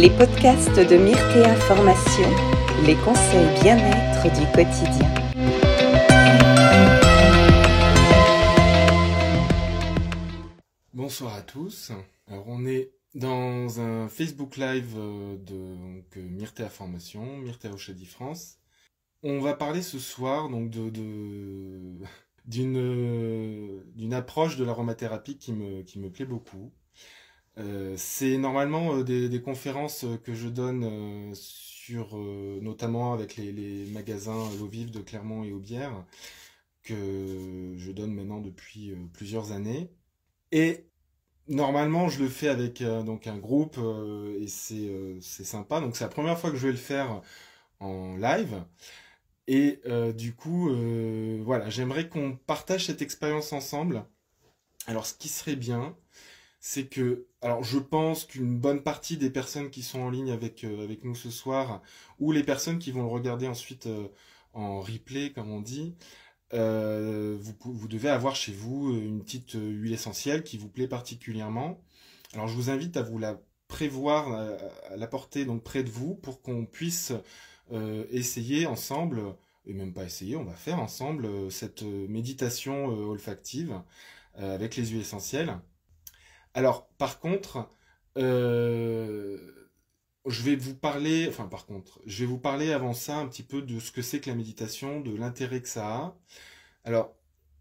les podcasts de Myrtea Formation, les conseils bien-être du quotidien. Bonsoir à tous. Alors on est dans un Facebook Live euh, de donc, Myrtea Formation, Myrtea Ochadi France. On va parler ce soir donc d'une d'une approche de l'aromathérapie qui me qui me plaît beaucoup. Euh, c'est normalement euh, des, conférences que je donne euh, sur, notamment avec les, magasins L'eau vive de Clermont et Aubière, que je donne maintenant depuis plusieurs années. Et normalement, je le fais avec donc un groupe et c'est sympa. Donc c'est la première fois que je vais le faire en live. Et du coup, voilà, j'aimerais qu'on partage cette expérience ensemble. Alors, ce qui serait bien, c'est que, alors je pense qu'une bonne partie des personnes qui sont en ligne avec, euh, nous ce soir, ou les personnes qui vont le regarder ensuite euh, en replay, comme on dit, euh, vous, vous, devez avoir chez vous une petite huile essentielle qui vous plaît particulièrement. Alors je vous invite à vous la prévoir, à, la porter donc près de vous pour qu'on puisse essayer ensemble, et même pas essayer, on va faire ensemble cette méditation olfactive avec les huiles essentielles. Alors, par contre, euh, je vais vous parler, enfin par contre, je vais vous parler avant ça un petit peu de ce que c'est que la méditation, de l'intérêt que ça a. Alors,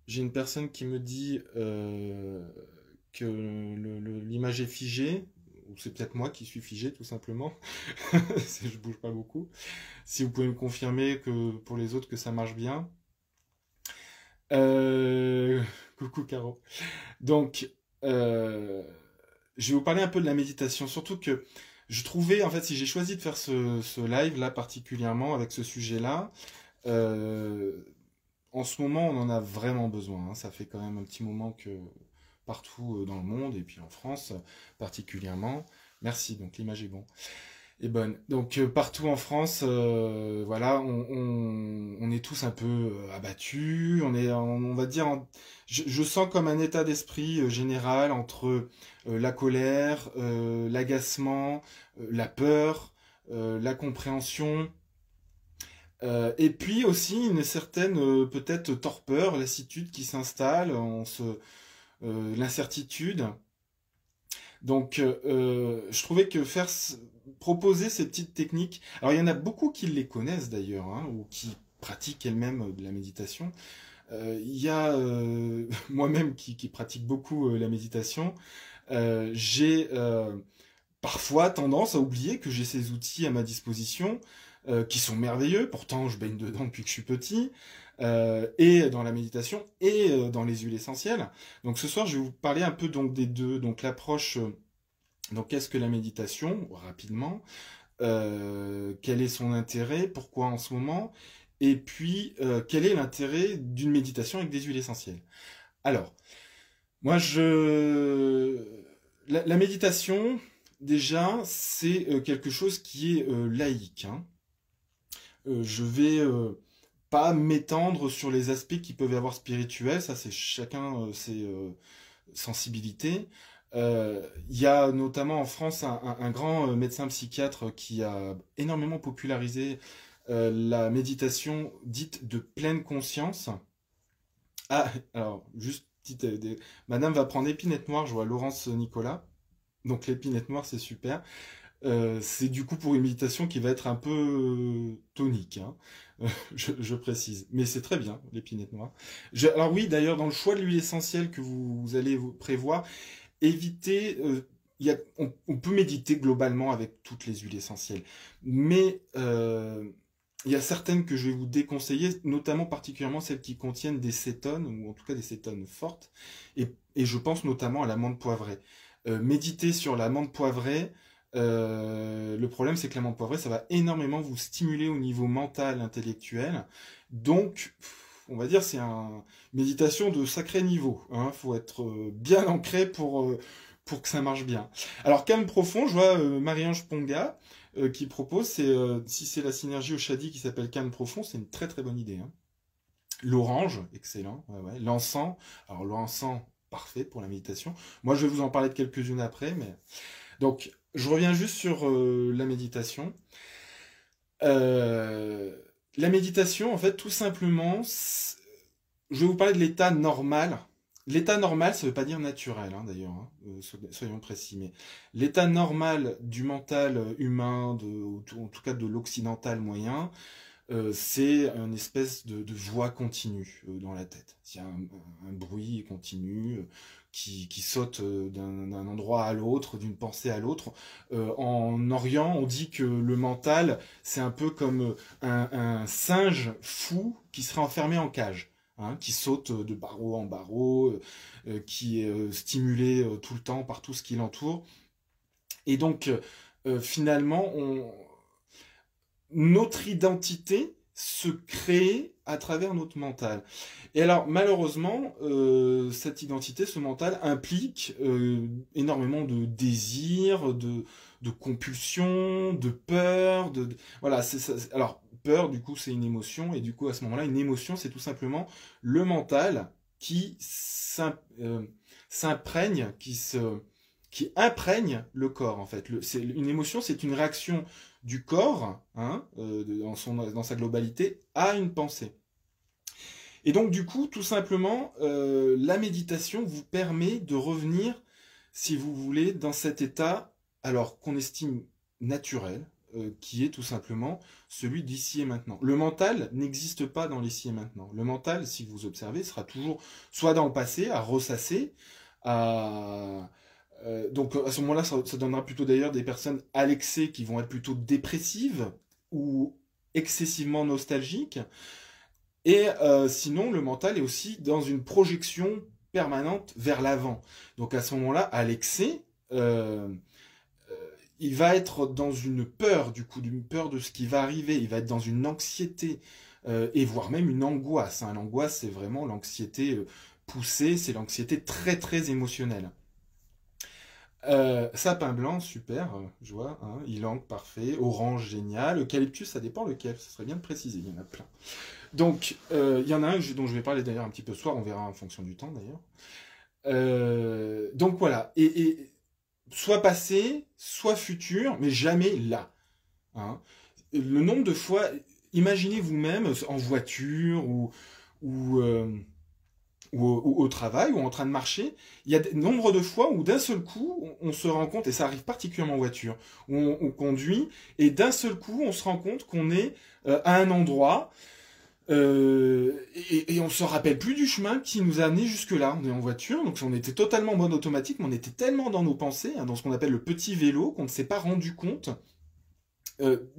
j'ai une personne qui me dit euh, que l'image est figée, ou c'est peut-être moi qui suis figé tout simplement, je bouge pas beaucoup. Si vous pouvez me confirmer que pour les autres que ça marche bien. Euh, coucou Caro. Donc, euh, je vais vous parler un peu de la méditation, surtout que je trouvais, en fait, si j'ai choisi de faire ce, live là particulièrement avec ce sujet-là, euh, en ce moment, on en a vraiment besoin. Hein. Ça fait quand même un petit moment que partout euh, dans le monde et puis en France particulièrement. Merci, donc l'image est bon est bonne. Donc euh, partout en France, euh, voilà, on, est tous un peu euh, abattus. On est, on, va dire, je, sens comme un état d'esprit général entre la colère, l'agacement, la peur, la compréhension. et puis aussi une certaine peut-être torpeur, lassitude qui s'installe, l'incertitude. Donc, je trouvais que faire proposer ces petites techniques. Alors il y en a beaucoup qui les connaissent d'ailleurs, hein, ou qui pratiquent elles-mêmes euh, de la méditation. Euh, il y a euh, moi-même qui, pratique beaucoup la méditation. j'ai parfois tendance à oublier que j'ai ces outils à ma disposition qui sont merveilleux. Pourtant, je baigne dedans depuis que je suis petit. Et dans la méditation et dans les huiles essentielles. Donc ce soir, je vais vous parler un peu donc des deux, donc l'approche donc qu'est-ce que la méditation Rapidement. Euh, quel est son intérêt Pourquoi en ce moment Et puis, euh, quel est l'intérêt d'une méditation avec des huiles essentielles? Alors, moi, je... La, méditation, déjà, c'est euh, quelque chose qui est laïque. Hein. je vais pas m'étendre sur les aspects qui peuvent avoir spirituels, ça c'est chacun ses sensibilités. Euh, il y a notamment en France un, grand euh, médecin psychiatre qui a énormément popularisé euh, la méditation dite de pleine conscience. Ah, alors, juste petite... Madame va prendre épinette noire, je vois Laurence Nicolas. Donc l'épinette noire, c'est super. c'est du coup pour une méditation qui va être un peu tonique, hein. je, précise. Mais c'est très bien, l'épinette noire. alors oui, d'ailleurs, dans le choix de l'huile essentielle que vous, allez vous prévoir, éviter, euh, on, peut méditer globalement avec toutes les huiles essentielles, mais euh, il y a certaines que je vais vous déconseiller, notamment particulièrement celles qui contiennent des cétones, ou en tout cas des cétones fortes, et, et je pense notamment à l'amande poivrée. Euh, méditer sur l'amande poivrée, euh, le problème c'est que l'amande poivrée, ça va énormément vous stimuler au niveau mental, intellectuel, donc on va dire, c'est une méditation de sacré niveau. Il hein. faut être euh, bien ancré pour, euh, pour que ça marche bien. Alors, calme profond, je vois euh, Marie-Ange Ponga qui propose, si c'est la synergie au Shadi qui s'appelle calme profond, c'est une très très bonne idée. Hein. L'orange, excellent. L'encens, alors l'encens, parfait pour la méditation. Moi, je vais vous en parler de quelques-unes après, mais donc je reviens juste sur euh, la méditation. Euh, la méditation, en fait, tout simplement, je vais vous parler de l'état normal. L'état normal, ça ne veut pas dire naturel, hein, d'ailleurs, hein, euh, soyons précis, mais l'état normal du mental humain, en tout cas de l'occidental moyen, c'est une espèce de, voix continue dans la tête. Il un, bruit continu qui, saute d'un endroit à l'autre, d'une pensée à l'autre. en Orient, on dit que le mental, c'est un peu comme un singe fou qui serait enfermé en cage. Hein, qui saute de barreau en barreau, euh, euh, qui est euh, stimulé tout le temps par tout ce qui l'entoure. Et donc, finalement, notre identité se crée à travers notre mental. Et alors, malheureusement, cette identité, ce mental, implique énormément de désirs, de, de compulsions, de peur, de, voilà. C'est, alors, peur, du coup, c'est une émotion, et du coup, à ce moment-là, une émotion, c'est tout simplement le mental qui euh, s'imprègne, qui se qui imprègne le corps en fait. Le, une émotion, c'est une réaction du corps, hein, euh, dans, sa globalité, à une pensée. Et donc du coup, tout simplement, euh, la méditation vous permet de revenir, si vous voulez, dans cet état, alors qu'on estime naturel, euh, qui est tout simplement celui d'ici et maintenant. Le mental n'existe pas dans l'ici et maintenant. Le mental, si vous observez, sera toujours soit dans le passé, à ressasser, à... Euh, donc à ce moment-là, ça, donnera plutôt d'ailleurs des personnes à l'excès qui vont être plutôt dépressives ou excessivement nostalgiques. Et euh, sinon, le mental est aussi dans une projection permanente vers l'avant. Donc à ce moment-là, à l'excès, il va être dans une peur, du coup, d'une peur de ce qui va arriver. Il va être dans une anxiété, euh, et voire même une angoisse. Hein. L'angoisse, c'est vraiment l'anxiété euh, poussée, c'est l'anxiété très très émotionnelle. Euh, sapin blanc, super, je vois, hein, parfait, orange, génial, eucalyptus, ça dépend lequel, ce serait bien de préciser, il y en a plein. Donc, il y en a un dont je vais parler d'ailleurs un petit peu ce soir, on verra en fonction du temps d'ailleurs. donc voilà, et soit passé, soit futur, mais jamais là. Hein. Le nombre de fois, imaginez vous-même en voiture ou, ou, euh, au, travail ou en train de marcher, il y a nombre de fois où d'un seul coup, on, se rend compte, et ça arrive particulièrement en voiture, où on, conduit, et d'un seul coup, on se rend compte qu'on est euh, à un endroit, euh, et, et, on se rappelle plus du chemin qui nous a amené jusque-là. On est en voiture, donc on était totalement en mode automatique, mais on était tellement dans nos pensées, hein, dans ce qu'on appelle le petit vélo, qu'on ne s'est pas rendu compte euh,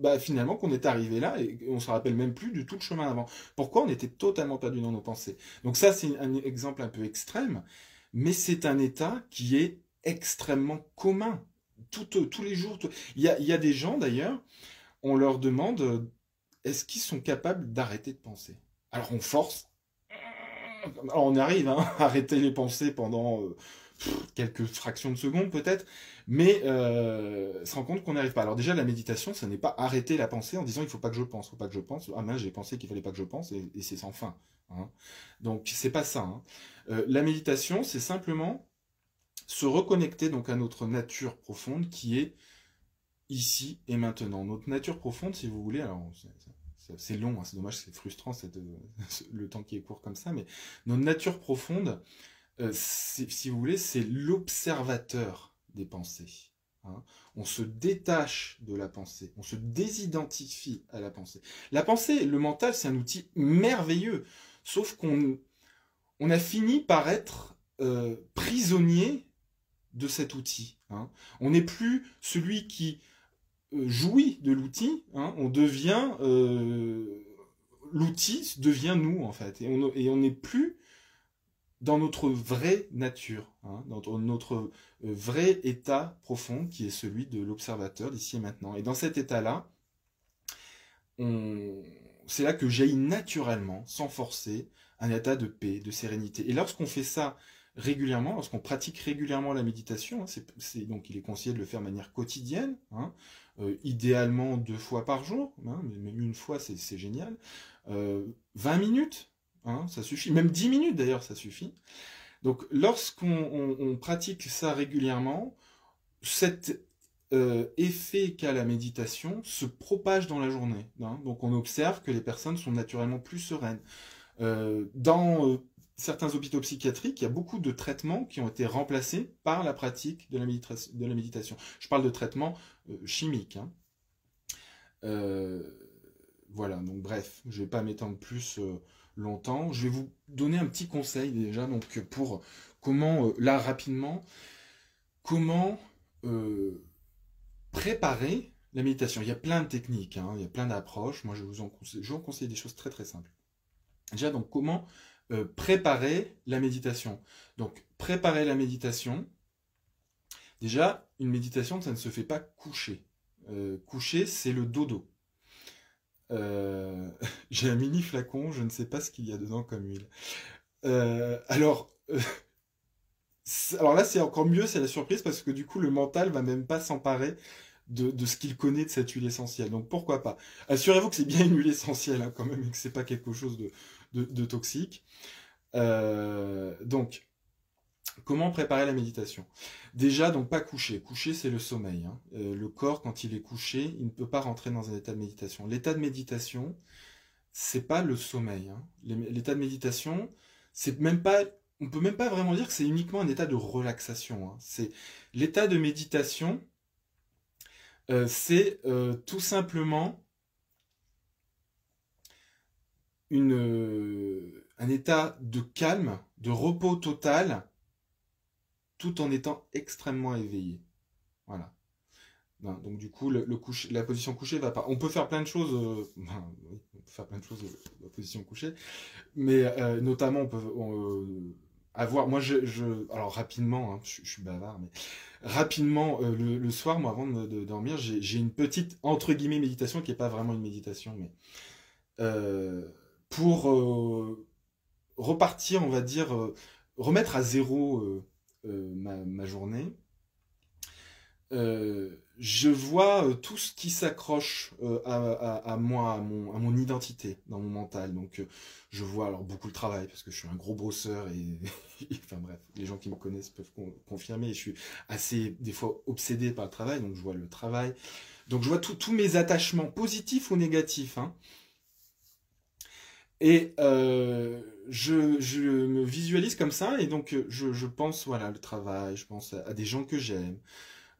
bah, finalement qu'on est arrivé là et on se rappelle même plus du tout le chemin avant. Pourquoi on était totalement perdu dans nos pensées? Donc ça, c'est un exemple un peu extrême, mais c'est un état qui est extrêmement commun. tous les jours, il, y a, il y a des gens d'ailleurs, on leur demande est-ce qu'ils sont capables d'arrêter de penser? Alors on force. Alors on arrive hein, à arrêter les pensées pendant euh, quelques fractions de secondes peut-être, mais euh, se rend compte qu'on n'y arrive pas. Alors déjà la méditation, ce n'est pas arrêter la pensée en disant il faut pas que je pense, faut pas que je pense. Ah mince, j'ai pensé qu'il fallait pas que je pense et, c'est sans fin. Hein. Donc c'est pas ça. Hein. Euh, la méditation, c'est simplement se reconnecter donc à notre nature profonde qui est ici et maintenant. Notre nature profonde, si vous voulez, alors c'est long, hein, c'est dommage, c'est frustrant euh, le temps qui est court comme ça, mais notre nature profonde, euh, si vous voulez, c'est l'observateur des pensées. Hein. On se détache de la pensée, on se désidentifie à la pensée. La pensée, le mental, c'est un outil merveilleux, sauf qu'on on a fini par être euh, prisonnier de cet outil. Hein. On n'est plus celui qui euh, jouit de l'outil, hein, on devient l'outil devient nous en fait, et on n'est plus dans notre vraie nature, hein, dans notre euh, vrai état profond qui est celui de l'observateur d'ici et maintenant. Et dans cet état-là, c'est là que jaillit naturellement, sans forcer, un état de paix, de sérénité. Et lorsqu'on fait ça régulièrement, lorsqu'on pratique régulièrement la méditation, hein, c'est, donc il est conseillé de le faire de manière quotidienne, hein, euh, idéalement deux fois par jour, mais une fois c'est, génial, 20 euh, minutes, ça suffit, même 10 minutes d'ailleurs ça suffit. Donc lorsqu'on pratique ça régulièrement, cet euh, effet qu'a la méditation se propage dans la journée. Hein. Donc on observe que les personnes sont naturellement plus sereines. Euh, dans euh, certains hôpitaux psychiatriques, il y a beaucoup de traitements qui ont été remplacés par la pratique de la, de la méditation. Je parle de traitements chimiques. Hein. voilà, donc bref, je ne vais pas m'étendre plus longtemps. Je vais vous donner un petit conseil déjà, donc pour comment, là rapidement, comment préparer la méditation. Il y a plein de techniques, hein, il y a plein d'approches. Moi, je vous en conseille, des choses très très simples. Déjà, donc, comment euh, préparer la méditation Donc, préparer la méditation, déjà, une méditation, ça ne se fait pas coucher. Euh, coucher, c'est le dodo. Euh, j'ai un mini flacon, je ne sais pas ce qu'il y a dedans comme huile. alors, alors là, c'est encore mieux, c'est la surprise parce que du coup, le mental va même pas s'emparer de, ce qu'il connaît de cette huile essentielle. Donc pourquoi pas? Assurez-vous que c'est bien une huile essentielle hein, quand même et que c'est pas quelque chose de, toxique. Euh, donc, comment préparer la méditation? Déjà, donc pas coucher. Coucher, c'est le sommeil. Hein. Euh, le corps, quand il est couché, il ne peut pas rentrer dans un état de méditation. L'état de méditation, c'est pas le sommeil. Hein. L'état de méditation, c'est même pas on peut même pas vraiment dire que c'est uniquement un état de relaxation. C'est l'état de méditation, euh, c'est euh, tout simplement un état de calme, de repos total, tout en étant extrêmement éveillé. Voilà. donc du coup, la position couchée va pas. On peut faire plein de choses. on peut faire plein de choses la position couchée, mais notamment on peut avoir. Moi, je, alors rapidement, hein, je, suis bavard, mais rapidement, euh, le, soir, moi, avant de, dormir, j'ai une petite, entre guillemets, méditation qui n'est pas vraiment une méditation, mais euh, pour euh, repartir, on va dire, remettre à zéro ma, journée, je vois tout ce qui s'accroche à, moi, à mon, identité dans mon mental. Donc, je vois alors beaucoup le travail parce que je suis un gros bosseur et, enfin bref, les gens qui me connaissent peuvent confirmer. Je suis assez des fois obsédé par le travail, donc je vois le travail. Donc je vois tous mes attachements positifs ou négatifs. Hein. Et euh, je, me visualise comme ça et donc je, pense voilà le travail, je pense à, des gens que j'aime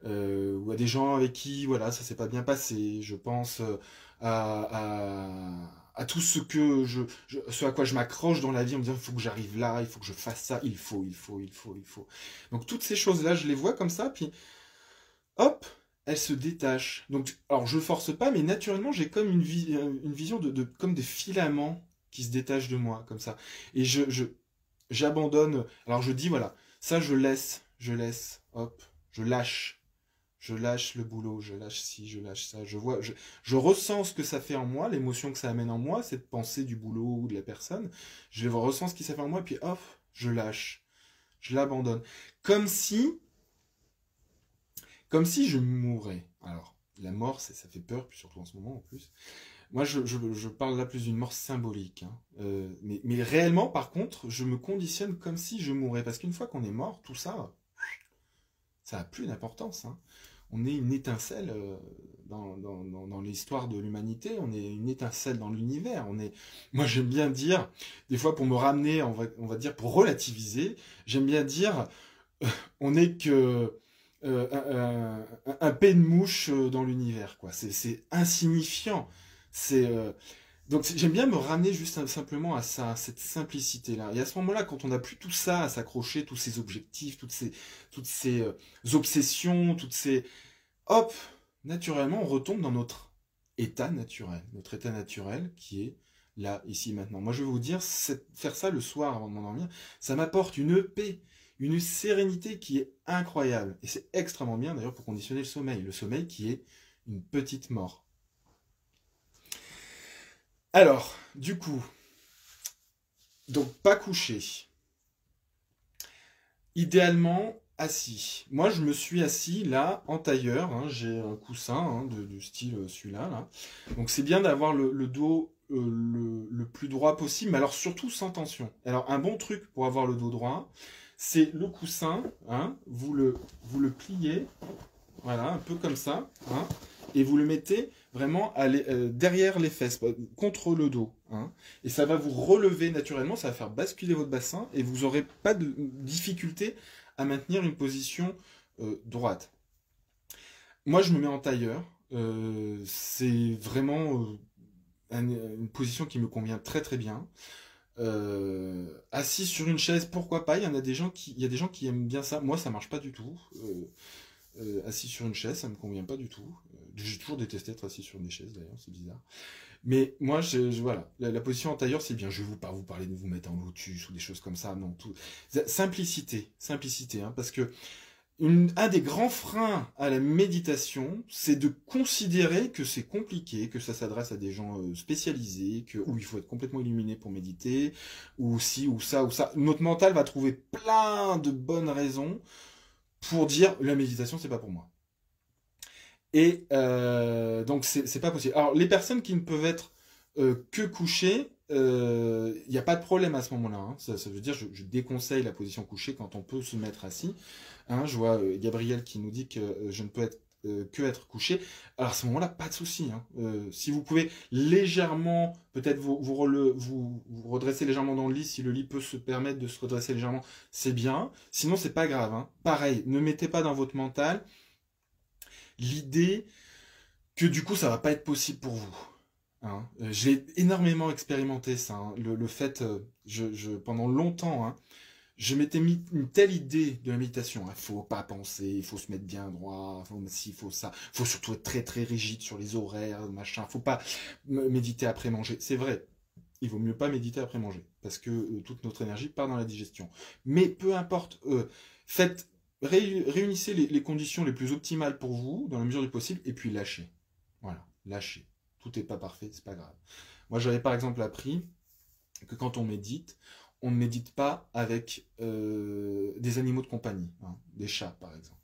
euh, ou à des gens avec qui voilà ça s'est pas bien passé. Je pense euh, à à tout ce que je, ce à quoi je m'accroche dans la vie en me disant il faut que j'arrive là, il faut que je fasse ça, il faut, il faut, il faut, il faut. Donc toutes ces choses-là, je les vois comme ça, puis hop, elles se détachent. Donc, alors je force pas, mais naturellement j'ai comme une, une vision de, comme des filaments se détachent de moi, comme ça. Et je, je, j'abandonne. Alors je dis voilà, ça je laisse, je laisse, hop, je lâche, je lâche le boulot, je lâche ci, je lâche ça, je vois, je, ressens ce que ça fait en moi, l'émotion que ça amène en moi, cette pensée du boulot ou de la personne, je ressens ce qui ça fait en moi, puis hop, je lâche, je l'abandonne. Comme si, comme si je mourais. Alors, la mort, ça, fait peur, puis surtout en ce moment en plus. Moi, je, parle là plus d'une mort symbolique. Hein. Euh, mais, réellement, par contre, je me conditionne comme si je mourais. Parce qu'une fois qu'on est mort, tout ça, ça n'a plus d'importance. Hein on est une étincelle euh, dans, l'histoire de l'humanité, on est une étincelle dans l'univers. Moi j'aime bien dire, des fois pour me ramener, on va, dire pour relativiser, j'aime bien dire, euh, on n'est que euh, de mouche dans l'univers, quoi. C'est insignifiant. C'est donc j'aime bien me ramener juste simplement à ça, cette simplicité-là. Et à ce moment-là, quand on n'a plus tout ça à s'accrocher, tous ces objectifs, toutes ces, toutes ces euh, obsessions, toutes ces... Hop, naturellement, on retombe dans notre état naturel. Notre état naturel qui est là, ici, maintenant. Moi, je vais vous dire, faire ça le soir avant de m'endormir, ça m'apporte une paix, une sérénité qui est incroyable. Et c'est extrêmement bien d'ailleurs pour conditionner le sommeil. Le sommeil qui est une petite mort. Alors, du coup, donc pas couché. Idéalement assis. Moi, je me suis assis là en tailleur. Hein. J'ai un coussin hein, du style euh, celui-là. Là. Donc c'est bien d'avoir le, dos euh, le, plus droit possible, mais alors surtout sans tension. Alors un bon truc pour avoir le dos droit, c'est le coussin, hein, vous, le, vous le pliez, voilà, un peu comme ça, hein, et vous le mettez vraiment euh, derrière les fesses, contre le dos. Hein, et ça va vous relever naturellement, ça va faire basculer votre bassin, et vous n'aurez pas de difficulté à maintenir une position euh, droite. Moi, je me mets en tailleur. Euh, c'est vraiment une position qui me convient très très bien. Assis sur une chaise, pourquoi pas Il y en a des gens qui, il y a des gens qui aiment bien ça. Moi, ça marche pas du tout. Assis sur une chaise, ça me convient pas du tout. J'ai toujours détesté être assis sur des chaises d'ailleurs, c'est bizarre. Mais moi, voilà, la, position en tailleur, c'est bien. Je vais vous pas vous parler de vous mettre en lotus ou des choses comme ça, non. Simplicité, simplicité, hein, parce que un des grands freins à la méditation, c'est de considérer que c'est compliqué, que ça s'adresse à des gens euh, spécialisés, que où il faut être complètement illuminé pour méditer, ou si ou ça ou ça. Notre mental va trouver plein de bonnes raisons pour dire la méditation c'est pas pour moi. Et euh, donc c'est pas possible. Alors les personnes qui ne peuvent être euh, que couchées, il n'y a pas de problème à ce moment-là. Hein. Ça, veut dire je, je déconseille la position couchée quand on peut se mettre assis. Hein, je vois euh, Gabriel qui nous dit que euh, je ne peux être euh, que être couché. Alors à ce moment-là, pas de souci. Hein. si vous pouvez légèrement, peut-être vous, vous, redresser légèrement dans le lit, si le lit peut se permettre de se redresser légèrement, c'est bien. Sinon, c'est pas grave. Pareil, ne mettez pas dans votre mental l'idée que du coup, ça va pas être possible pour vous. J'ai énormément expérimenté ça. Le, fait, je, pendant longtemps, je m'étais mis une telle idée de la méditation. Il hein. faut pas penser, il faut se mettre bien droit, il faut ça. Faut surtout être très très rigide sur les horaires, machin. Faut pas méditer après manger. C'est vrai. Il vaut mieux pas méditer après manger parce que euh, toute notre énergie part dans la digestion. Mais peu importe, euh, faites, réunissez les, conditions les plus optimales pour vous dans la mesure du possible et puis lâchez. Voilà, lâchez. Tout n'est pas parfait, c'est pas grave. Moi, j'avais par exemple appris que quand on médite, on ne médite pas avec euh, des animaux de compagnie, hein, des chats par exemple.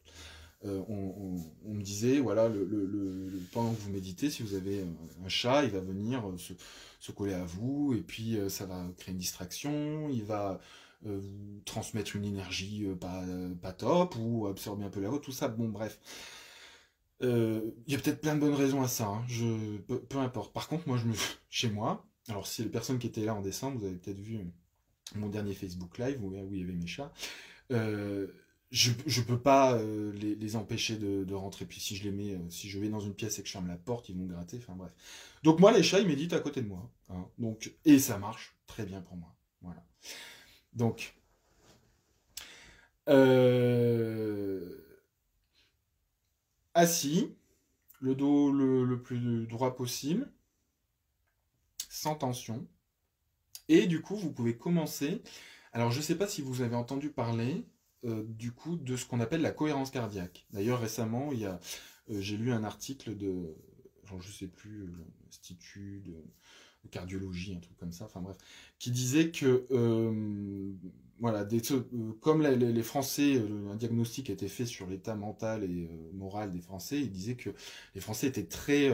Euh, on, me disait, voilà, le, pendant que vous méditez, si vous avez un, chat, il va venir euh, se, coller à vous, et puis ça va créer une distraction, il va vous transmettre une énergie pas, pas top, ou absorber un peu la vôtre, tout ça, bon bref. Il y a peut-être plein de bonnes raisons à ça, hein, je, peu, importe. Par contre, moi, je me, chez moi, alors si les personnes qui étaient là en décembre, vous avez peut-être vu mon dernier Facebook Live où, il y avait mes chats. Euh, je ne peux pas euh, les, empêcher de, rentrer. Puis si je les mets, euh, si je vais dans une pièce et que je ferme la porte, ils vont gratter. Enfin bref. Donc moi, les chats, ils méditent à côté de moi. Hein. Donc, et ça marche très bien pour moi. Voilà. Donc, assis, le dos le plus droit possible, sans tension. Et du coup, vous pouvez commencer. Alors, je ne sais pas si vous avez entendu parler euh, du coup de ce qu'on appelle la cohérence cardiaque. D'ailleurs, récemment, euh, j'ai lu un article de, je sais plus, euh, l'Institut de, cardiologie, un truc comme ça, enfin bref, qui disait que, voilà, des, comme les, Français, un diagnostic a été fait sur l'état mental et moral des Français, il disait que les Français étaient très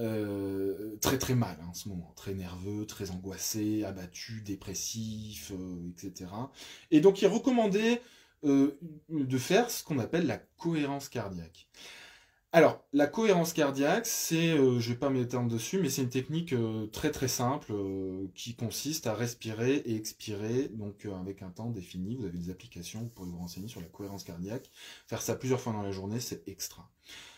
euh, très très mal hein, en ce moment, très nerveux, très angoissé, abattu, dépressif, euh, etc. Et donc il recommandait euh, de faire ce qu'on appelle la cohérence cardiaque. Alors, la cohérence cardiaque, c'est, je vais pas m'étendre dessus, mais c'est une technique très très simple qui consiste à respirer et expirer, donc avec un temps défini. Vous avez des applications, pourrez vous renseigner sur la cohérence cardiaque. Faire ça plusieurs fois dans la journée, c'est extra.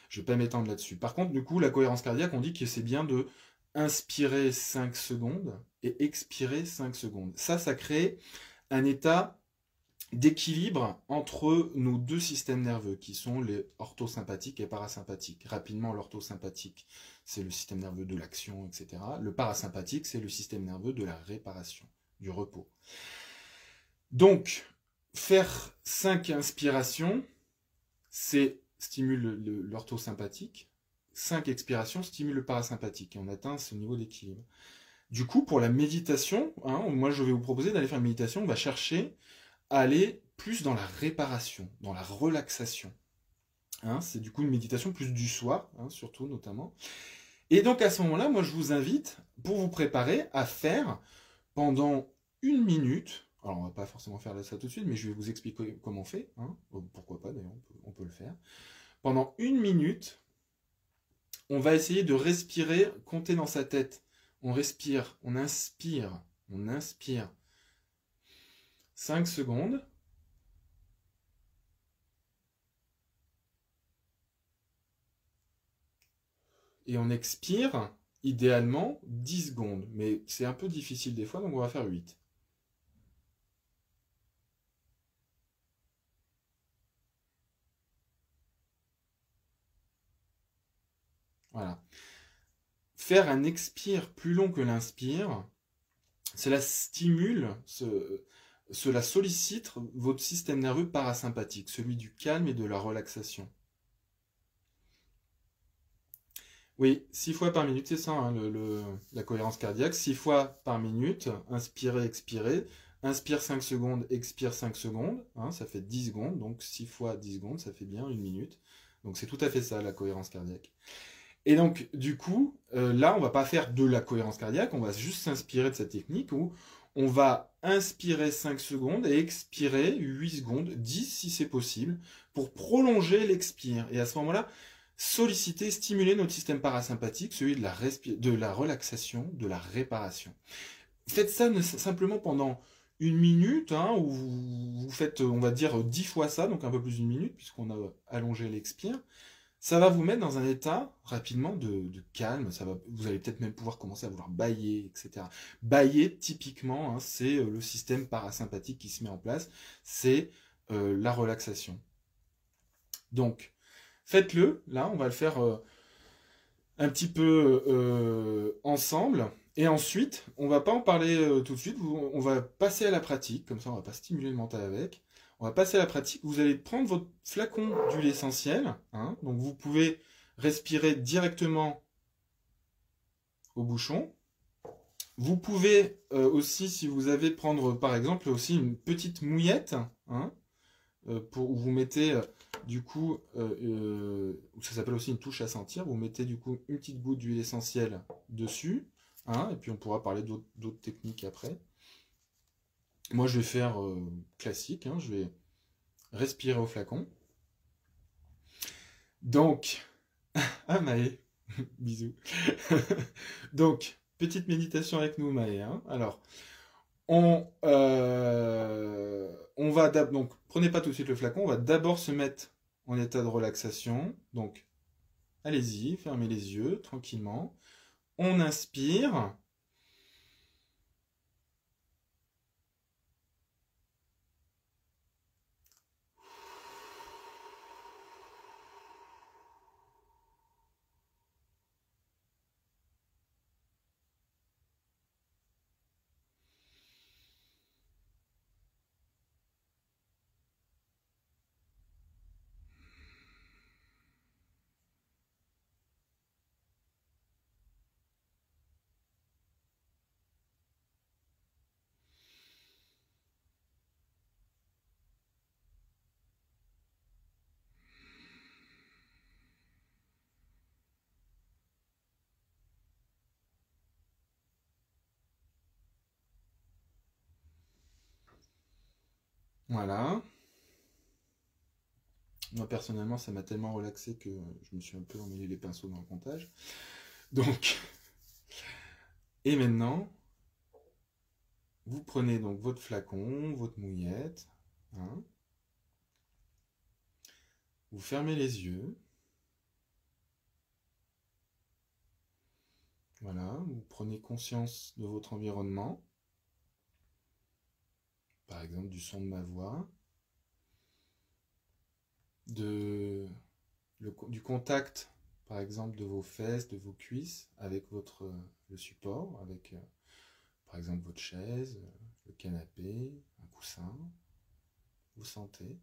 Je vais pas m'étendre là-dessus. Par contre, du coup, la cohérence cardiaque, on dit que c'est bien de inspirer 5 secondes et expirer 5 secondes. Ça, ça crée un état d'équilibre entre nos deux systèmes nerveux qui sont les orthosympathiques et parasympathiques. Rapidement, l'orthosympathique, c'est le système nerveux de l'action, etc. Le parasympathique, c'est le système nerveux de la réparation, du repos. Donc, faire 5 inspirations, c'est stimule l'orthosympathique, 5 expirations stimulent le parasympathique, et on atteint ce niveau d'équilibre. Du coup, pour la méditation, hein, moi je vais vous proposer d'aller faire une méditation, on va chercher aller plus dans la réparation, dans la relaxation. Hein, c'est du coup une méditation plus du soir, hein, surtout notamment. Et donc à ce moment-là, moi je vous invite, pour vous préparer, à faire pendant une minute, Alors, on va pas forcément faire ça tout de suite, mais je vais vous expliquer comment on fait. Hein. Pourquoi pas, d'ailleurs, on peut, le faire. Pendant une minute, on va essayer de respirer, compter dans sa tête. On respire, on inspire, on inspire. 5 secondes. Et on expire, idéalement, 10 secondes. Mais c'est un peu difficile des fois, donc on va faire 8. Voilà. Faire un expire plus long que l'inspire, cela stimule, cela sollicite votre système nerveux parasympathique, celui du calme et de la relaxation. Oui, six fois par minute, c'est ça, hein, la cohérence cardiaque. Six fois par minute, inspirez, expirez. Inspire 5 secondes, expire 5 secondes. Hein, ça fait 10 secondes. Donc 6 fois 10 secondes, ça fait bien une minute. Donc c'est tout à fait ça, la cohérence cardiaque. Et donc, du coup, euh, là, on va pas faire de la cohérence cardiaque, on va juste s'inspirer de cette technique où on va inspirer 5 secondes et expirer 8 secondes, 10 si c'est possible, pour prolonger l'expire. Et à ce moment-là, solliciter, stimuler notre système parasympathique, celui de la, de la relaxation, de la réparation. Faites ça simplement pendant une minute, hein, où vous faites, on va dire, 10 fois ça, donc un peu plus d'une minute, puisqu'on a allongé l'expire ça va vous mettre dans un état rapidement de, calme. Vous allez peut-être même pouvoir commencer à vouloir bailler, etc. Bailler, typiquement, hein, c'est euh, le système parasympathique qui se met en place. C'est euh, la relaxation. Donc, faites-le. Là, on va le faire euh, un petit peu ensemble. Et ensuite, on va pas en parler tout de suite. On va passer à la pratique. Comme ça, on va pas stimuler le mental avec. On va passer à la pratique. Vous allez prendre votre flacon d'huile essentielle. Hein. donc vous pouvez respirer directement au bouchon. Vous pouvez euh, aussi, si vous avez, prendre par exemple aussi une petite mouillette, hein, euh, où vous mettez euh, du coup, ça s'appelle aussi une touche à sentir, vous mettez du coup une petite goutte d'huile essentielle dessus, hein, et puis on pourra parler d'autres techniques après. Moi, je vais faire euh, classique. Hein, je vais respirer au flacon. Donc, ah Maë, bisous. Donc, petite méditation avec nous, Maë. Hein. Alors, on, euh, on va donc prenez pas tout de suite le flacon. On va d'abord se mettre en état de relaxation. Donc, allez-y, fermez les yeux tranquillement. On inspire. Voilà. Moi, personnellement, ça m'a tellement relaxé que je me suis un peu emmêlé les pinceaux dans le comptage. Donc, et maintenant, vous prenez donc votre flacon, votre mouillette, hein. vous fermez les yeux. Voilà, vous prenez conscience de votre environnement par exemple du son de ma voix, de, du contact, par exemple, de vos fesses, de vos cuisses avec votre, le support, avec, euh, par exemple, votre chaise, le canapé, un coussin. Vous sentez.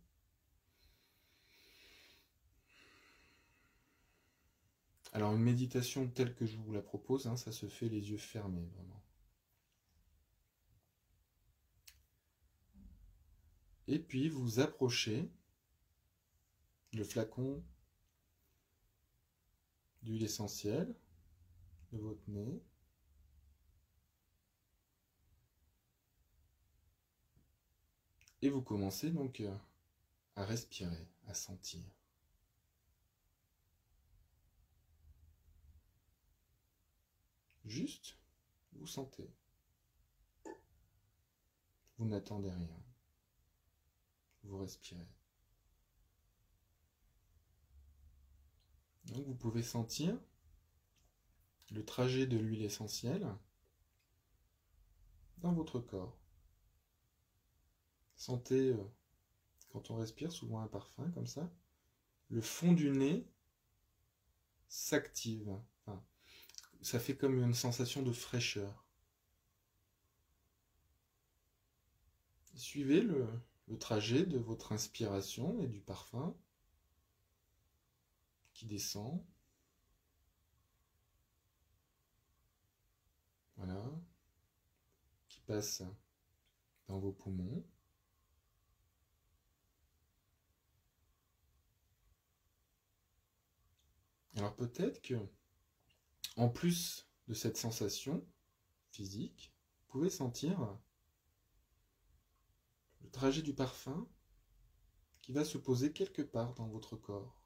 Alors une méditation telle que je vous la propose, hein, ça se fait les yeux fermés, vraiment. Et puis vous approchez le flacon d'huile essentielle de votre nez. Et vous commencez donc euh, à respirer, à sentir. Juste, vous sentez. Vous n'attendez rien. Vous respirez. Donc vous pouvez sentir le trajet de l'huile essentielle dans votre corps. Sentez, euh, quand on respire, souvent un parfum comme ça, le fond du nez s'active. ça fait comme une sensation de fraîcheur. Suivez le, le trajet de votre inspiration et du parfum qui descend. Voilà. Qui passe dans vos poumons. Alors peut-être que, en plus de cette sensation physique, vous pouvez sentir le trajet du parfum qui va se poser quelque part dans votre corps.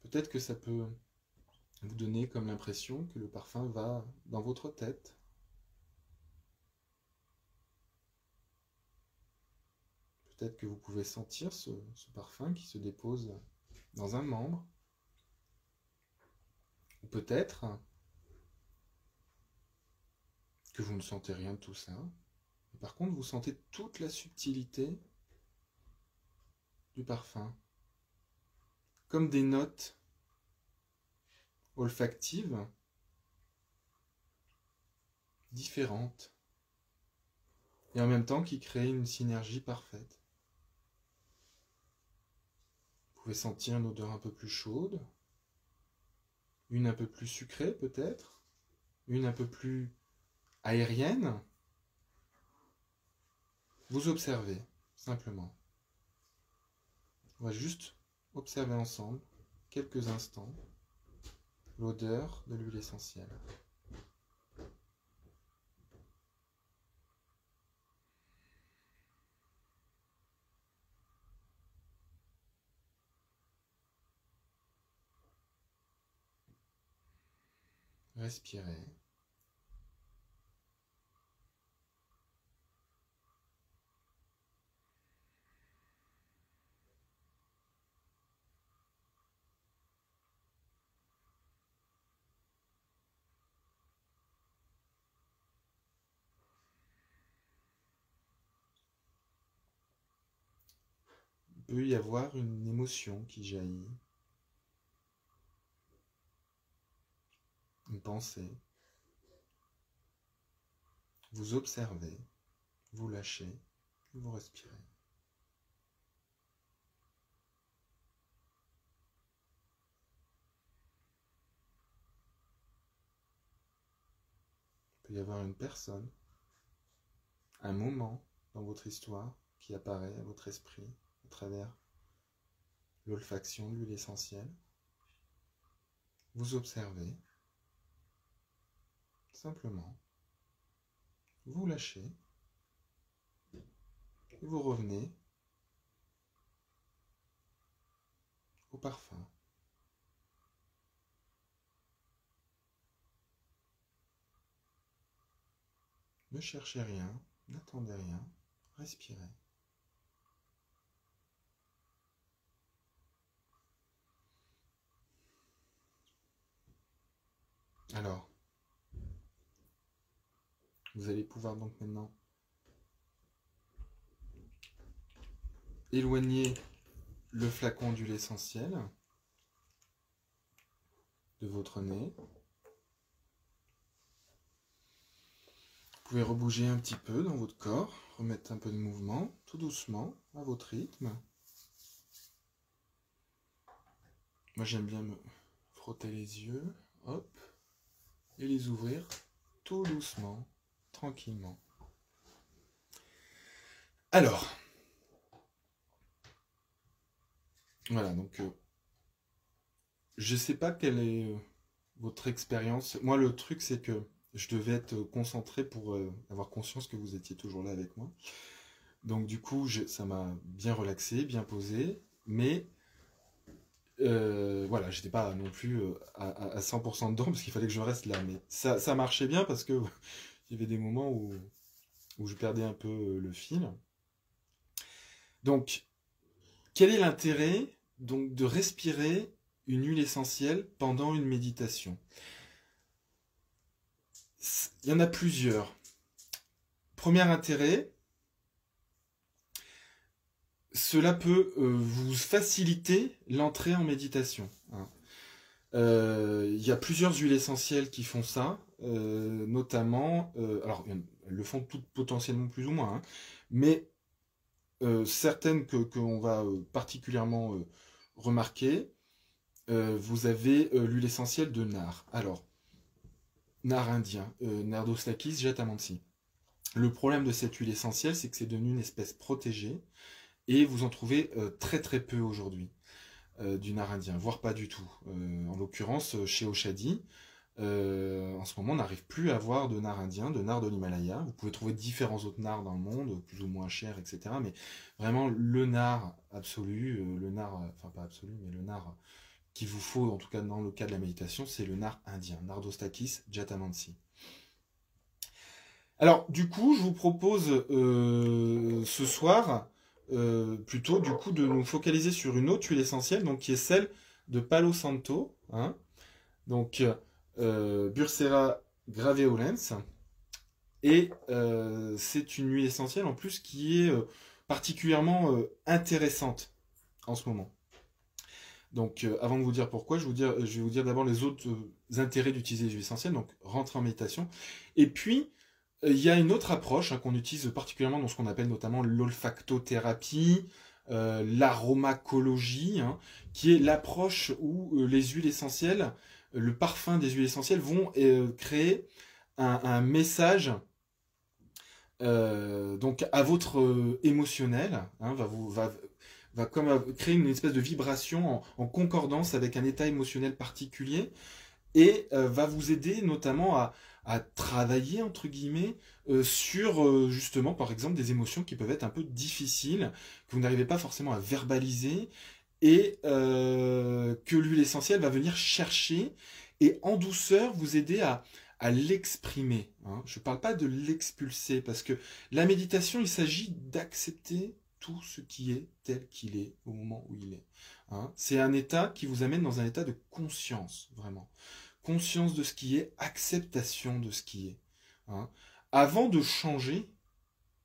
Peut-être que ça peut vous donner comme l'impression que le parfum va dans votre tête. Peut-être que vous pouvez sentir ce, parfum qui se dépose dans un membre. Ou peut-être que vous ne sentez rien de tout ça. par contre, vous sentez toute la subtilité du parfum. Comme des notes olfactives différentes et en même temps qui créent une synergie parfaite. Vous pouvez sentir une odeur un peu plus chaude, une un peu plus sucrée peut-être, une un peu plus aérienne. Vous observez simplement. On va juste observer ensemble quelques instants l'odeur de l'huile essentielle. Respirez. Peut y avoir une émotion qui jaillit, une pensée. Vous observez, vous lâchez, vous respirez. Il peut y avoir une personne, un moment dans votre histoire qui apparaît à votre esprit travers l'olfaction l'huile essentielle. Vous observez simplement, vous lâchez et vous revenez au parfum. Ne cherchez rien, n'attendez rien, respirez. Alors, vous allez pouvoir donc maintenant éloigner le flacon d'huile essentielle de votre nez. Vous pouvez rebouger un petit peu dans votre corps, remettre un peu de mouvement, tout doucement, à votre rythme. Moi j'aime bien me frotter les yeux. Hop et les ouvrir tout doucement, tranquillement. Alors, voilà, donc euh, je sais pas quelle est euh, votre expérience. Moi, le truc, c'est que Je devais être concentré pour avoir conscience que vous étiez toujours là avec moi. Donc du coup, ça m'a bien relaxé, bien posé, mais euh, voilà, j'étais pas non plus euh, à, 100% dedans parce qu'il fallait que je reste là. Mais ça, ça marchait bien parce que il y avait des moments où, où je perdais un peu euh, le fil. Donc, quel est l'intérêt donc de respirer une huile essentielle pendant une méditation? Il y en a plusieurs. Premier intérêt, cela peut euh, vous faciliter l'entrée en méditation. Hein. Euh, il y a plusieurs huiles essentielles qui font ça, euh, notamment, alors elles le font toutes potentiellement plus ou moins, hein, mais certaines que qu'on va particulièrement remarquer, vous avez l'huile essentielle de nard. Alors, nard indien, Nardostakis jatamansi. Le problème de cette huile essentielle, c'est que c'est devenu une espèce protégée et vous en trouvez euh, très très peu aujourd'hui euh, du nard indien, voire pas du tout. Euh, en l'occurrence, chez Oshadi, en ce moment, on n'arrive plus à avoir de nard indien, de nard de l'Himalaya. Vous pouvez trouver différents autres nards dans le monde, plus ou moins chers, etc. Mais vraiment, le nard absolu, le nard, enfin pas absolu, mais le nard qu'il vous faut, en tout cas dans le cas de la méditation, c'est le nard indien, Nardostakis jatamansi. Alors, du coup, je vous propose ce soir euh, plutôt du coup de nous focaliser sur une autre huile essentielle, donc qui est celle de Palo Santo, hein. donc euh, Bursera graveolens, et euh, c'est une huile essentielle en plus qui est particulièrement intéressante en ce moment. Donc, avant de vous dire pourquoi, je, vous dire, je vais vous dire d'abord les autres intérêts d'utiliser les huiles essentielles. Donc, rentrer en méditation. Et puis, il y a une autre approche hein, qu'on utilise particulièrement dans ce qu'on appelle notamment l'olfactothérapie, euh, l'aromacologie, hein, qui est l'approche où euh, les huiles essentielles, le parfum des huiles essentielles vont euh, créer un, message donc à votre émotionnel, hein, va, vous, va, va comme créer une espèce de vibration en, concordance avec un état émotionnel particulier et va vous aider notamment à, à travailler entre guillemets euh, sur euh, justement par exemple des émotions qui peuvent être un peu difficiles que vous n'arrivez pas forcément à verbaliser et euh, que l'huile essentielle va venir chercher et en douceur vous aider à, l'exprimer. Hein. Je ne parle pas de l'expulser parce que la méditation il s'agit d'accepter tout ce qui est tel qu'il est au moment où il est. Hein. C'est un état qui vous amène dans un état de conscience, vraiment conscience de ce qui est, acceptation de ce qui est. Hein. Avant de changer,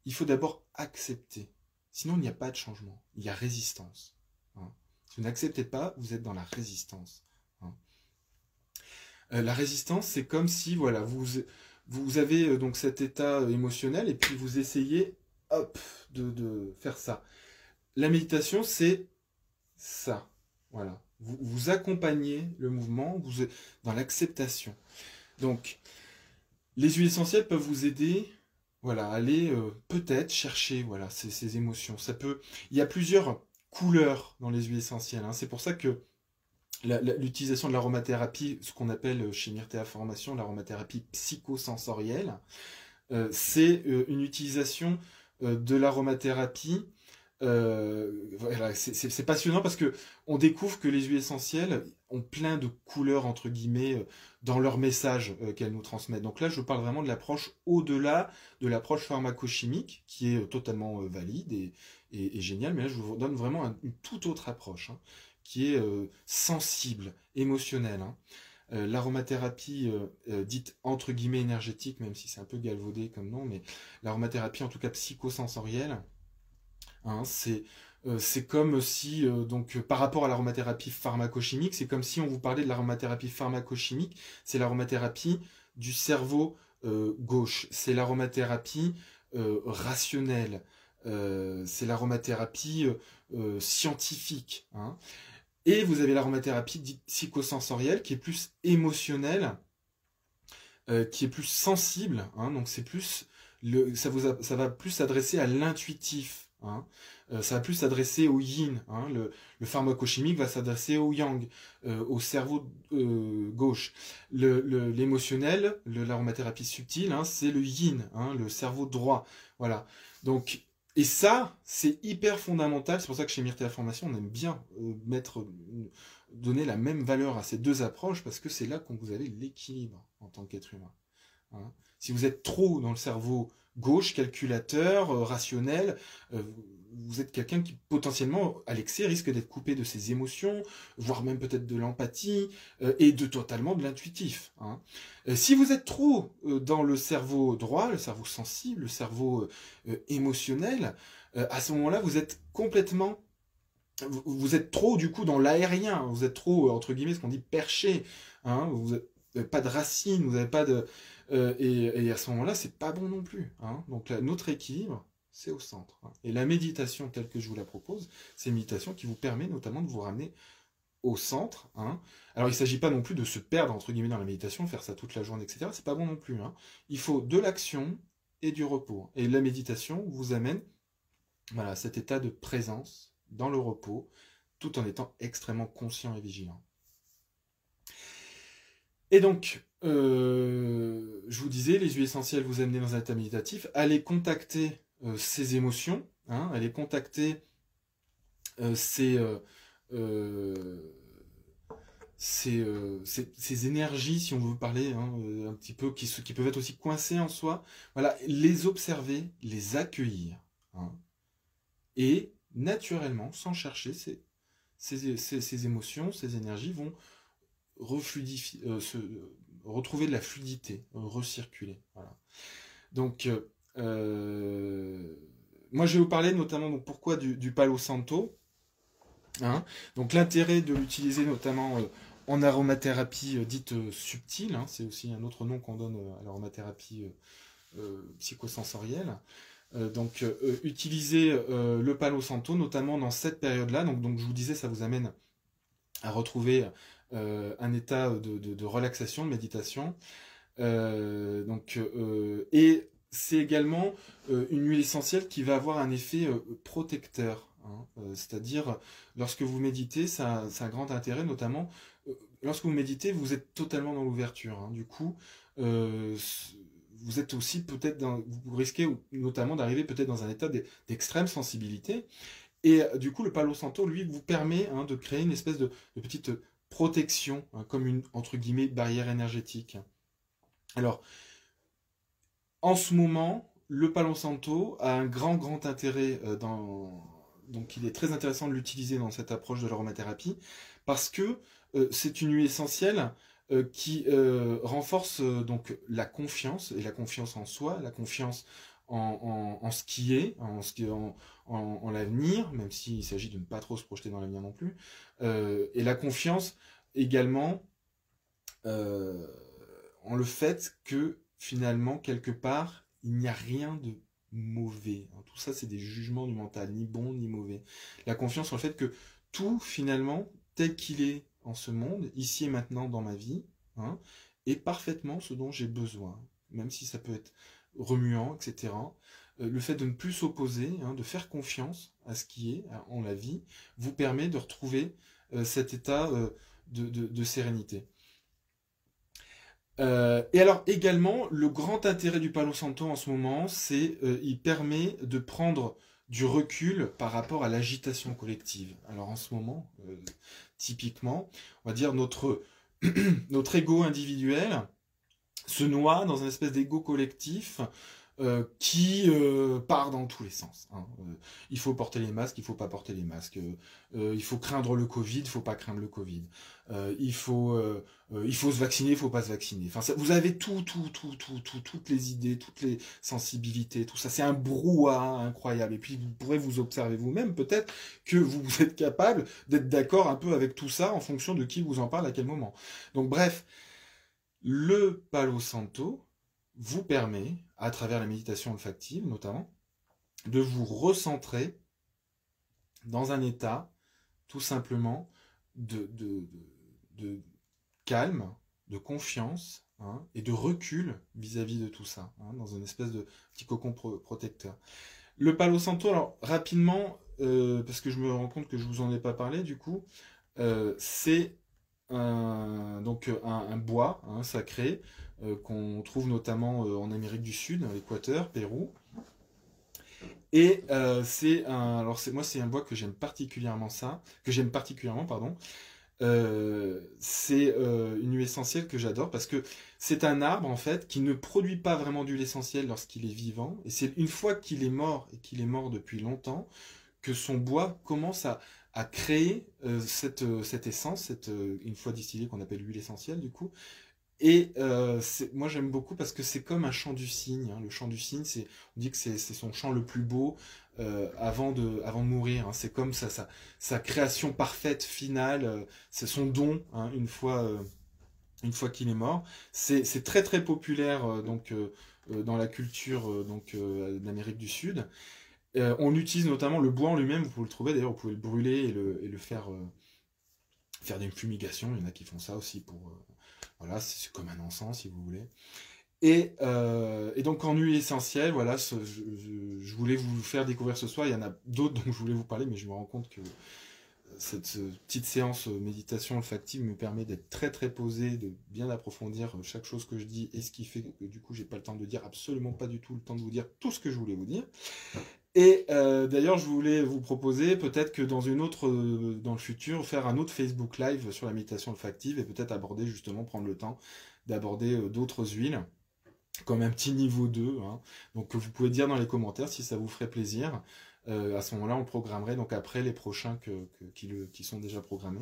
il faut d'abord accepter. Sinon, il n'y a pas de changement. Il y a résistance. Hein. Si vous n'acceptez pas, vous êtes dans la résistance. Hein. Euh, la résistance, c'est comme si, voilà, vous, vous avez euh, donc cet état émotionnel et puis vous essayez, hop, de, de faire ça. La méditation, c'est ça. Voilà. Vous, accompagnez le mouvement vous, dans l'acceptation. Donc, les huiles essentielles peuvent vous aider voilà, à aller euh, peut-être chercher voilà, ces, émotions. Ça peut... Il y a plusieurs couleurs dans les huiles essentielles. Hein. C'est pour ça que l'utilisation de l'aromathérapie, ce qu'on appelle chez Myrtea Formation l'aromathérapie psychosensorielle, euh, c'est euh, une utilisation de l'aromathérapie euh, voilà, c'est passionnant parce que on découvre que les huiles essentielles ont plein de couleurs entre guillemets euh, dans leur message euh, qu'elles nous transmettent. Donc là, je parle vraiment de l'approche au-delà de l'approche pharmacochimique qui est totalement valide et, et, géniale. Mais là, je vous donne vraiment une toute autre approche hein, qui est sensible, émotionnelle. Hein. l'aromathérapie dite entre guillemets énergétique, même si c'est un peu galvaudé comme nom, mais l'aromathérapie en tout cas psychosensorielle, Hein, euh, c'est comme si, euh, donc par rapport à l'aromathérapie pharmacochimique, c'est comme si on vous parlait de l'aromathérapie pharmacochimique, c'est l'aromathérapie du cerveau euh, gauche, c'est l'aromathérapie rationnelle, c'est l'aromathérapie scientifique. Hein. Et vous avez l'aromathérapie psychosensorielle qui est plus émotionnelle, qui est plus sensible, hein. donc c'est plus le, ça, vous ça va plus s'adresser à l'intuitif, Hein. Euh, ça va plus s'adresser au yin. Hein. Le, pharmacochimique va s'adresser au yang, euh, au cerveau euh, gauche. L'émotionnel, l'aromathérapie subtile, hein, c'est le yin, le cerveau droit. Voilà. Donc, et ça, c'est hyper fondamental. C'est pour ça que chez Myrtille Formation, on aime bien mettre, donner la même valeur à ces deux approches parce que c'est là qu'on vous avez l'équilibre en tant qu'être humain. Si vous êtes trop dans le cerveau gauche, calculateur, euh, rationnel, euh, vous êtes quelqu'un qui potentiellement, à l'excès, risque d'être coupé de ses émotions, voire même peut-être de l'empathie, euh, et de totalement de l'intuitif. Hein. si vous êtes trop dans le cerveau droit, le cerveau sensible, le cerveau émotionnel, à ce moment-là, vous êtes complètement vous êtes trop du coup dans l'aérien, vous êtes trop entre guillemets ce qu'on dit perché, hein, vous n'avez pas de racines, vous n'avez pas de euh, et, à ce moment-là, c'est pas bon non plus. Hein. Donc notre équilibre, c'est au centre. Hein. Et la méditation telle que je vous la propose, c'est une méditation qui vous permet notamment de vous ramener au centre. Hein. Alors il ne s'agit pas non plus de se perdre entre guillemets dans la méditation, faire ça toute la journée, etc. C'est pas bon non plus. Il faut de l'action et du repos. Et la méditation vous amène voilà, cet état de présence dans le repos, tout en étant extrêmement conscient et vigilant. Et donc, euh, je vous disais, les huiles essentielles vous amener dans un état méditatif. Allez contacter euh, ces émotions, hein, allez contacter euh, ces, ces, énergies, si on veut parler hein, un petit peu, qui, peuvent être aussi coincées en soi. Voilà, les observer, les accueillir. Hein, et naturellement, sans chercher, ces, ces, émotions, ces énergies vont refluidifier, retrouver de la fluidité, recirculer. Donc, euh, moi je vais vous parler notamment donc, pourquoi du, Palo Santo. Hein. donc l'intérêt de l'utiliser notamment euh, en aromathérapie euh, dite subtile, hein. c'est aussi un autre nom qu'on donne à l'aromathérapie psychosensorielle. donc utiliser le Palo Santo notamment dans cette période-là. Donc, donc je vous disais, ça vous amène à retrouver euh, un état de, relaxation, de méditation. Euh, donc, euh, et c'est également une huile essentielle qui va avoir un effet protecteur. Hein. C'est-à-dire, lorsque vous méditez, ça, a un grand intérêt, notamment, lorsque vous méditez, vous êtes totalement dans l'ouverture. Hein. Du coup, vous êtes aussi peut-être vous risquez notamment d'arriver peut-être dans un état d'extrême sensibilité. Et du coup, le Palo Santo, lui, vous permet hein, de créer une espèce de petite protection, hein, comme une, entre guillemets, barrière énergétique. Alors, en ce moment, le Palo Santo a un grand, grand intérêt euh, dans... Donc, il est très intéressant de l'utiliser dans cette approche de l'aromathérapie, parce que euh, c'est une huile essentielle euh, qui renforce donc la confiance, et la confiance en soi, la confiance en, en, ce qui, en, en, l'avenir, même s'il s'agit de ne pas trop se projeter dans l'avenir non plus, euh, et la confiance également euh, en le fait que finalement, quelque part, il n'y a rien de mauvais. Hein. Tout ça, c'est des jugements du mental, ni bon ni mauvais. La confiance en le fait que tout, finalement, tel qu'il est en ce monde, ici et maintenant dans ma vie, hein, est parfaitement ce dont j'ai besoin, même si ça peut être remuant, etc. Euh, le fait de ne plus s'opposer, hein, de faire confiance à ce qui est en la vie, vous permet de retrouver euh, cet état euh, de, sérénité. et alors également, le grand intérêt du Palo Santo en ce moment, c'est il permet de prendre du recul par rapport à l'agitation collective. Alors en ce moment, typiquement, on va dire notre, notre ego individuel se noie dans une espèce d'ego collectif euh, qui euh, part dans tous les sens. Hein. Euh, il faut porter les masques, il faut pas porter les masques. il faut craindre le Covid, il faut pas craindre le Covid. il faut il faut se vacciner, il faut pas se vacciner. Enfin, vous avez tout, tout, tout, tout, tout, toutes les idées, toutes les sensibilités, tout ça. C'est un brouhaha incroyable. Et puis vous pourrez vous observer vous-même, peut-être que vous êtes capable d'être d'accord un peu avec tout ça en fonction de qui vous en parle à quel moment. Donc bref, le Palo Santo vous permet, à travers la méditation olfactive notamment, de vous recentrer dans un état tout simplement de, calme, de confiance hein, et de recul vis-à-vis de tout ça, hein, dans une espèce de petit cocon protecteur. Le Palo Santo, alors rapidement, parce que je me rends compte que je vous en ai pas parlé du coup, c'est un, donc un, bois hein, sacré qu'on trouve notamment en Amérique du Sud, l'Équateur, Pérou. Et c'est un, alors moi c'est un bois que j'aime particulièrement ça, que j'aime particulièrement pardon, euh, c'est euh, une huile essentielle que j'adore parce que c'est un arbre en fait qui ne produit pas vraiment d'huile essentielle lorsqu'il est vivant et c'est une fois qu'il est mort et qu'il est mort depuis longtemps que son bois commence à, créer euh, cette, cette essence, cette, une fois distillée qu'on appelle l'huile essentielle du coup, et euh, moi j'aime beaucoup parce que c'est comme un chant du cygne. Hein. Le chant du cygne, on dit que c'est son chant le plus beau euh, avant de avant de mourir. Hein. C'est comme sa, sa, sa création parfaite finale. Euh, c'est son don hein, une fois euh, une fois qu'il est mort. C'est très très populaire euh, donc dans la culture donc d'Amérique du Sud. On utilise notamment le bois en lui-même. Vous pouvez le trouver d'ailleurs. Vous pouvez le brûler et le, et le faire faire des fumigations. Il y en a qui font ça aussi pour voilà, c'est comme un encens si vous voulez. Et, euh, donc en huile essentielle, voilà, je, voulais vous faire découvrir ce soir. Il y en a d'autres dont je voulais vous parler, mais je me rends compte que cette petite séance méditation olfactive me permet d'être très très posé, de bien approfondir chaque chose que je dis, et ce qui fait que du coup j'ai pas le temps de dire absolument pas du tout le temps de vous dire tout ce que je voulais vous dire. Et euh, d'ailleurs, je voulais vous proposer peut-être que dans une autre, euh, dans le futur, faire un autre Facebook Live sur la méditation olfactive et peut-être aborder justement, prendre le temps d'aborder euh, d'autres huiles comme un petit niveau 2. Hein. Donc vous pouvez dire dans les commentaires si ça vous ferait plaisir. à ce moment-là, on programmerait donc après les prochains qui, qui sont déjà programmés.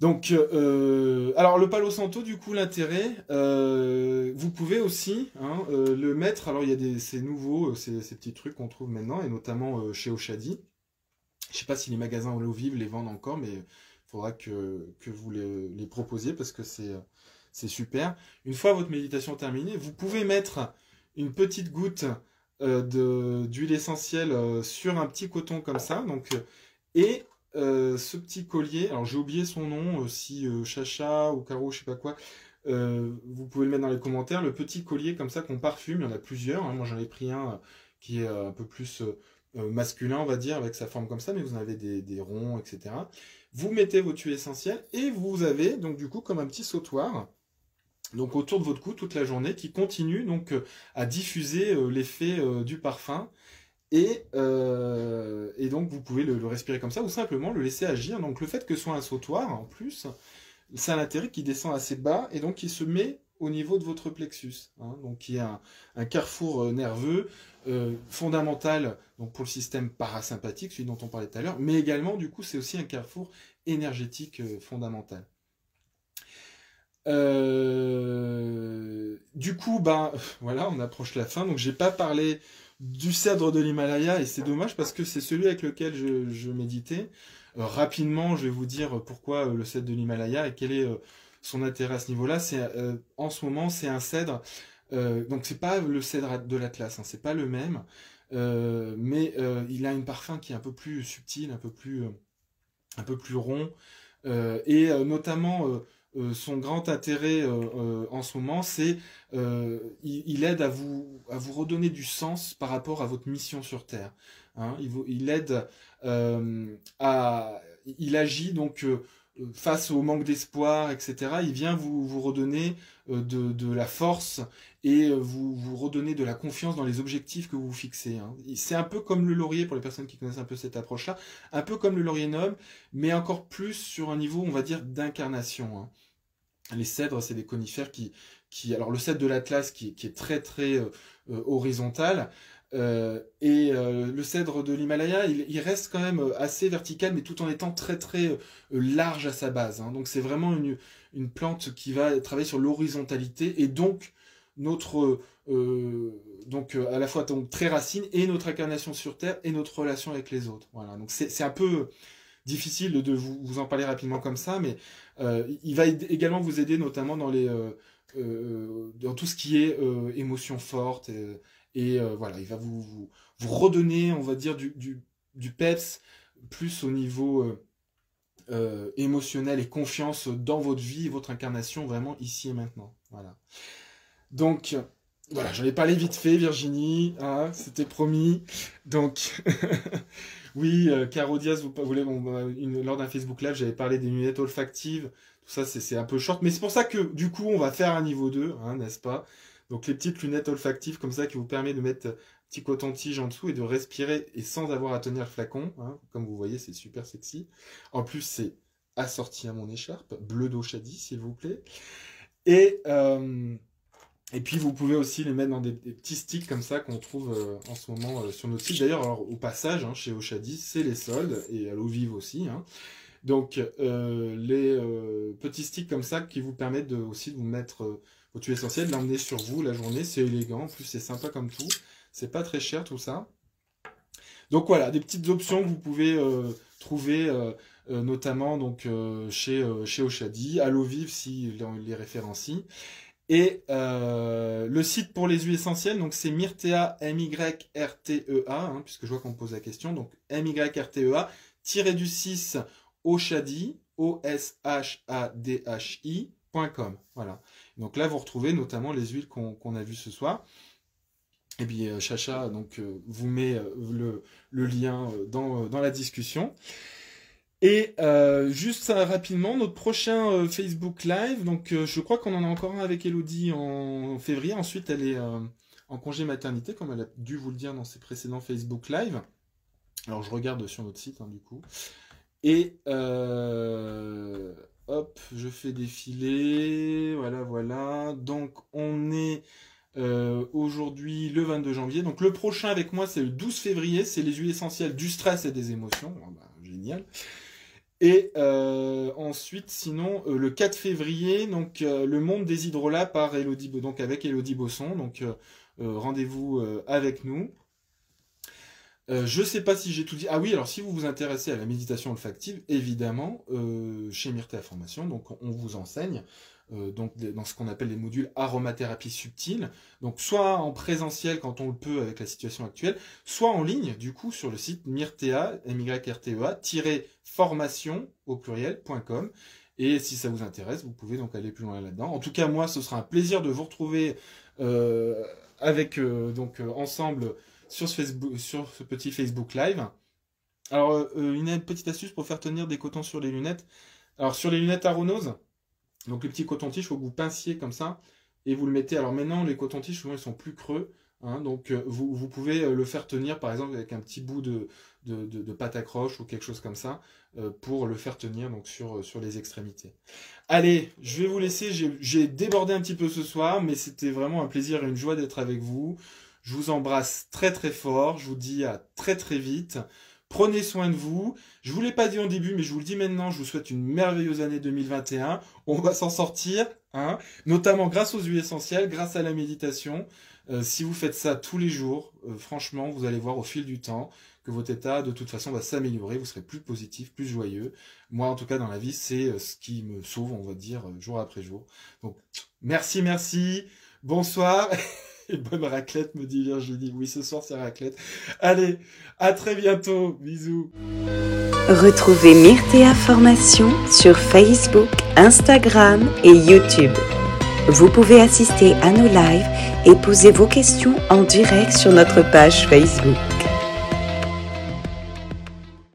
Donc, euh, alors le Palo Santo, du coup, l'intérêt, euh, vous pouvez aussi hein, euh, le mettre. Alors, il y a des, ces nouveaux, ces, ces petits trucs qu'on trouve maintenant, et notamment chez Oshadi. Je sais pas si les magasins au vive les vendent encore, mais il faudra que, vous les, les, proposiez parce que c'est super. Une fois votre méditation terminée, vous pouvez mettre une petite goutte d'huile essentielle sur un petit coton comme ça, donc et euh, ce petit collier, alors j'ai oublié son nom, euh, si euh, Chacha ou Caro, je sais pas quoi, vous pouvez le mettre dans les commentaires. Le petit collier comme ça qu'on parfume, il y en a plusieurs. Hein. moi j'en ai pris un qui est un peu plus masculin, on va dire, avec sa forme comme ça, mais vous en avez des, ronds, etc. Vous mettez vos tuyaux essentiels et vous avez donc du coup comme un petit sautoir donc autour de votre cou toute la journée qui continue donc à diffuser l'effet du parfum et, euh, et, donc vous pouvez le, respirer comme ça ou simplement le laisser agir. Donc le fait que ce soit un sautoir en plus, c'est un intérêt qui descend assez bas et donc qui se met au niveau de votre plexus. Hein, donc qui est un, un carrefour euh, nerveux euh, fondamental donc pour le système parasympathique, celui dont on parlait tout à l'heure, mais également du coup c'est aussi un carrefour énergétique fondamental. Du coup, ben voilà, on approche la fin, donc j'ai pas parlé du cèdre de l'Himalaya et c'est dommage parce que c'est celui avec lequel je, méditais. Euh, rapidement, je vais vous dire pourquoi euh, le cèdre de l'Himalaya et quel est euh, son intérêt à ce niveau-là. C'est en ce moment, c'est un cèdre. donc c'est pas le cèdre de l'Atlas, hein, c'est pas le même, mais il a une parfum qui est un peu plus subtil, un peu plus, un peu plus rond, et notamment euh, son grand intérêt euh, euh, en ce moment, c'est il, aide à vous, à vous redonner du sens par rapport à votre mission sur Terre. Hein. il, il, aide à... Il agit donc face au manque d'espoir, etc., il vient vous, redonner de, de, la force et vous, vous redonner de la confiance dans les objectifs que vous fixez. Hein. C'est un peu comme le laurier, pour les personnes qui connaissent un peu cette approche-là, un peu comme le laurier noble, mais encore plus sur un niveau, on va dire, d'incarnation. Hein les cèdres, c'est des conifères qui, alors le cèdre de l'Atlas qui, est très très euh, euh, horizontal, euh, et le cèdre de l'Himalaya, il, reste quand même assez vertical, mais tout en étant très très large à sa base. Hein. Donc c'est vraiment une, plante qui va travailler sur l'horizontalité et donc notre donc à la fois donc très racine et notre incarnation sur Terre et notre relation avec les autres. Voilà. Donc c'est un peu difficile de vous, en parler rapidement comme ça, mais euh, il va également vous aider notamment dans les euh, euh, dans tout ce qui est émotion forte et, voilà, il va vous, vous, redonner, on va dire du, peps plus au niveau émotionnel et confiance dans votre vie, votre incarnation vraiment ici et maintenant. Voilà. Donc voilà, j'en ai parlé vite fait, Virginie, hein, c'était promis. Donc, oui, euh, Caro Diaz, vous, voulez, bah, lors d'un Facebook Live, j'avais parlé des lunettes olfactives. Tout ça, c'est un peu short. Mais c'est pour ça que, du coup, on va faire un niveau 2, hein, n'est-ce pas? Donc, les petites lunettes olfactives comme ça qui vous permet de mettre un petit coton-tige en dessous et de respirer et sans avoir à tenir le flacon. Hein. Comme vous voyez, c'est super sexy. En plus, c'est assorti à mon écharpe, bleu d'eau s'il vous plaît. Et... Euh, et puis vous pouvez aussi les mettre dans des, petits sticks comme ça qu'on trouve euh, en ce moment euh, sur notre site. D'ailleurs, au passage, hein, chez Oshadi, c'est les soldes et à l'eau vive aussi. Hein. Donc les petits sticks comme ça qui vous permettent aussi de vous mettre au tuyau essentiel, l'emmener sur vous la journée, c'est élégant, en plus c'est sympa comme tout, c'est pas très cher tout ça. Donc voilà, des petites options que vous pouvez trouver notamment donc chez chez Oshadi, à l'eau vive si les référencie. Et euh, le site pour les huiles essentielles, donc c'est Myrtea, M-Y-R-T-E-A, hein, puisque je vois qu'on me pose la question. Donc M-Y-R-T-E-A, tiré du 6, Oshadi, O-S-H-A-D-H-I.com. Voilà. Donc là, vous retrouvez notamment les huiles qu'on a vues ce soir. Et puis euh, Chacha donc, euh, vous met le, lien dans, la discussion. Et euh, juste rapidement, notre prochain euh, Facebook Live, donc euh, je crois qu'on en a encore un avec Elodie en février. Ensuite, elle est en congé maternité, comme elle a dû vous le dire dans ses précédents Facebook Live. Alors je regarde sur notre site, hein, du coup. Et hop, je fais défiler. Voilà, voilà. Donc on est aujourd'hui le 22 janvier. Donc le prochain avec moi, c'est le 12 février. C'est les huiles essentielles du stress et des émotions. Bah, génial. Et euh, ensuite, sinon, euh, le 4 février, donc euh, le monde des hydrolats par Elodie, donc avec Elodie Bosson. Donc rendez-vous avec nous. Je ne sais pas si j'ai tout dit. Ah oui, alors si vous vous intéressez à la méditation olfactive, évidemment, chez Myrthe Formation, donc on vous enseigne. Euh, donc dans ce qu'on appelle les modules aromathérapie subtile, donc soit en présentiel quand on le peut avec la situation actuelle, soit en ligne du coup sur le site myrtea, formation au pluriel.com. Et si ça vous intéresse, vous pouvez donc aller plus loin là-dedans. En tout cas, moi, ce sera un plaisir de vous retrouver euh, avec euh, donc ensemble sur ce, petit Facebook Live. Alors, une petite astuce pour faire tenir des cotons sur les lunettes. Alors, sur les lunettes Aronos, donc les petits cotons-tiges, il faut que vous pinciez comme ça et vous le mettez. Alors maintenant, les cotons-tiges, souvent, ils sont plus creux. Hein, donc euh, vous, pouvez euh, le faire tenir par exemple avec un petit bout de, pâte à croche ou quelque chose comme ça euh, pour le faire tenir donc sur les extrémités. Allez, je vais vous laisser, j'ai débordé un petit peu ce soir, mais c'était vraiment un plaisir et une joie d'être avec vous. Je vous embrasse très très fort, je vous dis à très très vite. Prenez soin de vous. Je vous l'ai pas dit au début, mais je vous le dis maintenant. Je vous souhaite une merveilleuse année 2021. On va s'en sortir, hein, notamment grâce aux huiles essentielles, grâce à la méditation. Euh, si vous faites ça tous les jours, euh, franchement, vous allez voir au fil du temps que votre état, de toute façon, va s'améliorer. Vous serez plus positif, plus joyeux. Moi, en tout cas, dans la vie, c'est euh, ce qui me sauve, on va dire, jour après jour. Donc, merci, merci. Bonsoir. Et bonne raclette, me dit Virginie. Oui, ce soir, c'est raclette. Allez, à très bientôt. Bisous. Retrouvez Myrtea Formation sur Facebook, Instagram et YouTube. Vous pouvez assister à nos lives et poser vos questions en direct sur notre page Facebook.